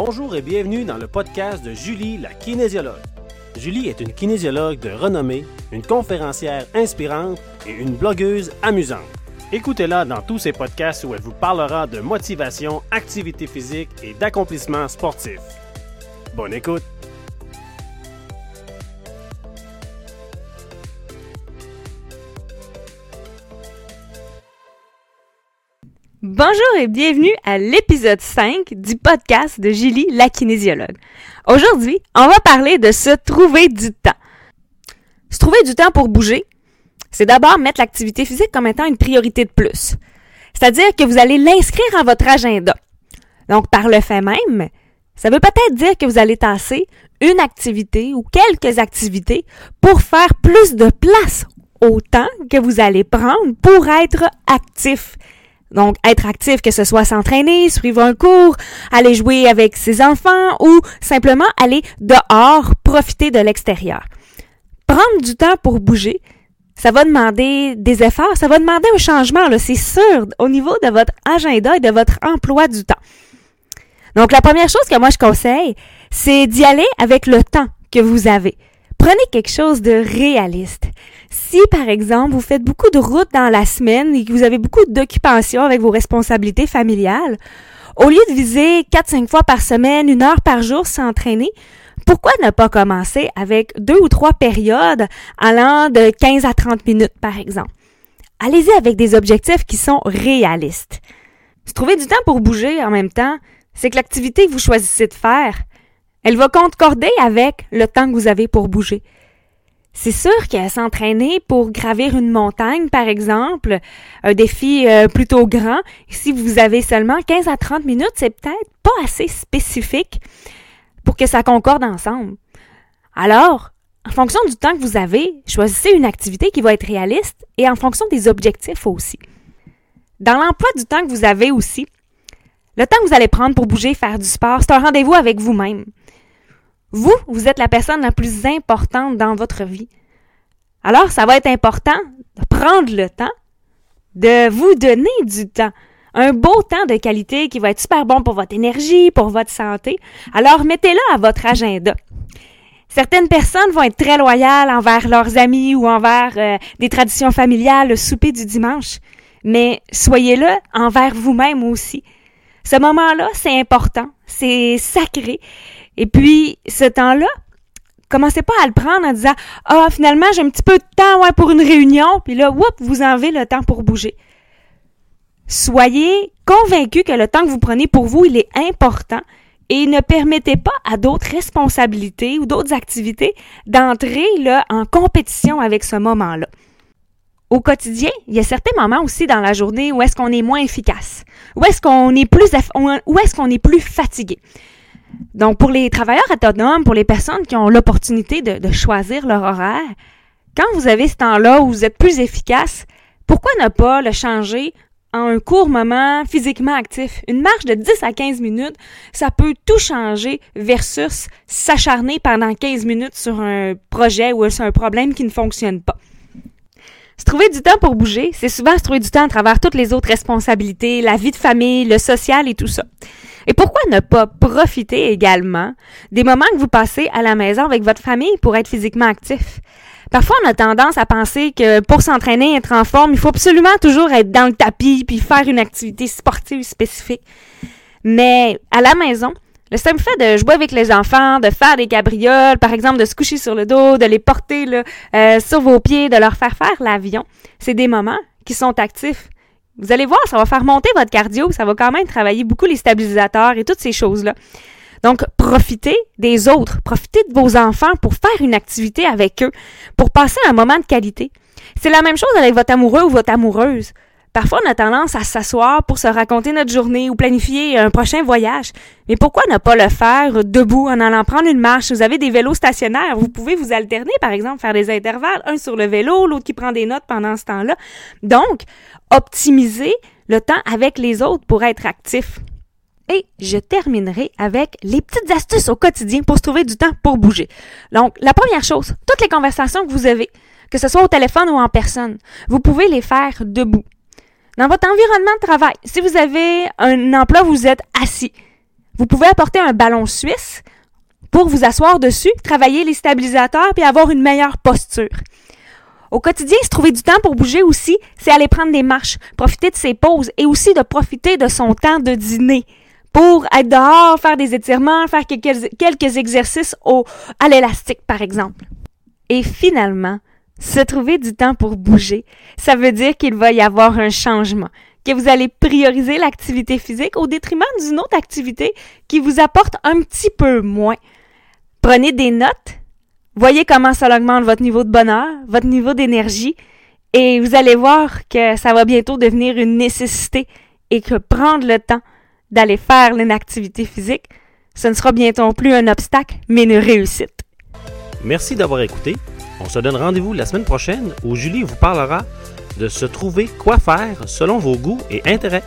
Bonjour et bienvenue dans le podcast de Julie, la kinésiologue. Julie est une kinésiologue de renommée, une conférencière inspirante et une blogueuse amusante. Écoutez-la dans tous ses podcasts où elle vous parlera de motivation, activité physique et d'accomplissement sportif. Bonne écoute! Bonjour et bienvenue à l'épisode 5 du podcast de Julie, la kinésiologue. Aujourd'hui, on va parler de se trouver du temps. Se trouver du temps pour bouger, c'est d'abord mettre l'activité physique comme étant une priorité de plus. C'est-à-dire que vous allez l'inscrire à votre agenda. Donc, par le fait même, ça veut peut-être dire que vous allez tasser une activité ou quelques activités pour faire plus de place au temps que vous allez prendre pour être actif donc, être actif, que ce soit s'entraîner, suivre un cours, aller jouer avec ses enfants ou simplement aller dehors, profiter de l'extérieur. Prendre du temps pour bouger, ça va demander des efforts, ça va demander un changement, c'est sûr, au niveau de votre agenda et de votre emploi du temps. Donc, la première chose que moi je conseille, c'est d'y aller avec le temps que vous avez. Prenez quelque chose de réaliste. Si, par exemple, vous faites beaucoup de routes dans la semaine et que vous avez beaucoup d'occupations avec vos responsabilités familiales, au lieu de viser 4-5 fois par semaine, une heure par jour s'entraîner, pourquoi ne pas commencer avec deux ou trois périodes allant de 15 à 30 minutes, par exemple? Allez-y avec des objectifs qui sont réalistes. Se trouver du temps pour bouger en même temps, c'est que l'activité que vous choisissez de faire, elle va concorder avec le temps que vous avez pour bouger. C'est sûr qu'à s'entraîner pour gravir une montagne, par exemple, un défi euh, plutôt grand, si vous avez seulement 15 à 30 minutes, c'est peut-être pas assez spécifique pour que ça concorde ensemble. Alors, en fonction du temps que vous avez, choisissez une activité qui va être réaliste et en fonction des objectifs aussi. Dans l'emploi du temps que vous avez aussi, le temps que vous allez prendre pour bouger, faire du sport, c'est un rendez-vous avec vous-même. Vous, vous êtes la personne la plus importante dans votre vie. Alors, ça va être important de prendre le temps de vous donner du temps. Un beau temps de qualité qui va être super bon pour votre énergie, pour votre santé. Alors, mettez-le à votre agenda. Certaines personnes vont être très loyales envers leurs amis ou envers euh, des traditions familiales, le souper du dimanche. Mais soyez-le envers vous-même aussi. Ce moment-là, c'est important, c'est sacré et puis, ce temps-là, commencez pas à le prendre en disant Ah, finalement, j'ai un petit peu de temps ouais, pour une réunion, puis là, whoop, vous en avez le temps pour bouger. Soyez convaincus que le temps que vous prenez pour vous, il est important et ne permettez pas à d'autres responsabilités ou d'autres activités d'entrer là en compétition avec ce moment-là. Au quotidien, il y a certains moments aussi dans la journée où est-ce qu'on est moins efficace, où est-ce qu'on est plus où est-ce qu'on est plus fatigué. Donc, pour les travailleurs autonomes, pour les personnes qui ont l'opportunité de, choisir leur horaire, quand vous avez ce temps-là où vous êtes plus efficace, pourquoi ne pas le changer en un court moment physiquement actif? Une marche de 10 à 15 minutes, ça peut tout changer versus s'acharner pendant 15 minutes sur un projet ou sur un problème qui ne fonctionne pas. Se trouver du temps pour bouger, c'est souvent se trouver du temps à travers toutes les autres responsabilités, la vie de famille, le social et tout ça. Et pourquoi ne pas profiter également des moments que vous passez à la maison avec votre famille pour être physiquement actif? Parfois, on a tendance à penser que pour s'entraîner, être en forme, il faut absolument toujours être dans le tapis puis faire une activité sportive spécifique. Mais à la maison, le simple fait de jouer avec les enfants, de faire des cabrioles, par exemple de se coucher sur le dos, de les porter là, euh, sur vos pieds, de leur faire faire l'avion, c'est des moments qui sont actifs. Vous allez voir, ça va faire monter votre cardio, ça va quand même travailler beaucoup les stabilisateurs et toutes ces choses-là. Donc, profitez des autres, profitez de vos enfants pour faire une activité avec eux, pour passer un moment de qualité. C'est la même chose avec votre amoureux ou votre amoureuse. Parfois, on a tendance à s'asseoir pour se raconter notre journée ou planifier un prochain voyage. Mais pourquoi ne pas le faire debout en allant prendre une marche? Vous avez des vélos stationnaires. Vous pouvez vous alterner, par exemple, faire des intervalles, un sur le vélo, l'autre qui prend des notes pendant ce temps-là. Donc, optimiser le temps avec les autres pour être actif. Et je terminerai avec les petites astuces au quotidien pour se trouver du temps pour bouger. Donc, la première chose, toutes les conversations que vous avez, que ce soit au téléphone ou en personne, vous pouvez les faire debout. Dans votre environnement de travail, si vous avez un emploi où vous êtes assis, Vous pouvez apporter un ballon suisse pour vous asseoir dessus, travailler les stabilisateurs puis avoir une meilleure posture. Au quotidien, se trouver du temps pour bouger aussi, c'est aller prendre des marches, profiter de ses pauses et aussi de profiter de son temps de dîner pour être dehors, faire des étirements, faire quelques, exercices au, à l'élastique, par exemple. Et finalement, se trouver du temps pour bouger, ça veut dire qu'il va y avoir un changement, que vous allez prioriser l'activité physique au détriment d'une autre activité qui vous apporte un petit peu moins. Prenez des notes, voyez comment ça augmente votre niveau de bonheur, votre niveau d'énergie, et vous allez voir que ça va bientôt devenir une nécessité et que prendre le temps d'aller faire une activité physique, ce ne sera bientôt plus un obstacle, mais une réussite. Merci d'avoir écouté. On se donne rendez-vous la semaine prochaine où Julie vous parlera de se trouver quoi faire selon vos goûts et intérêts.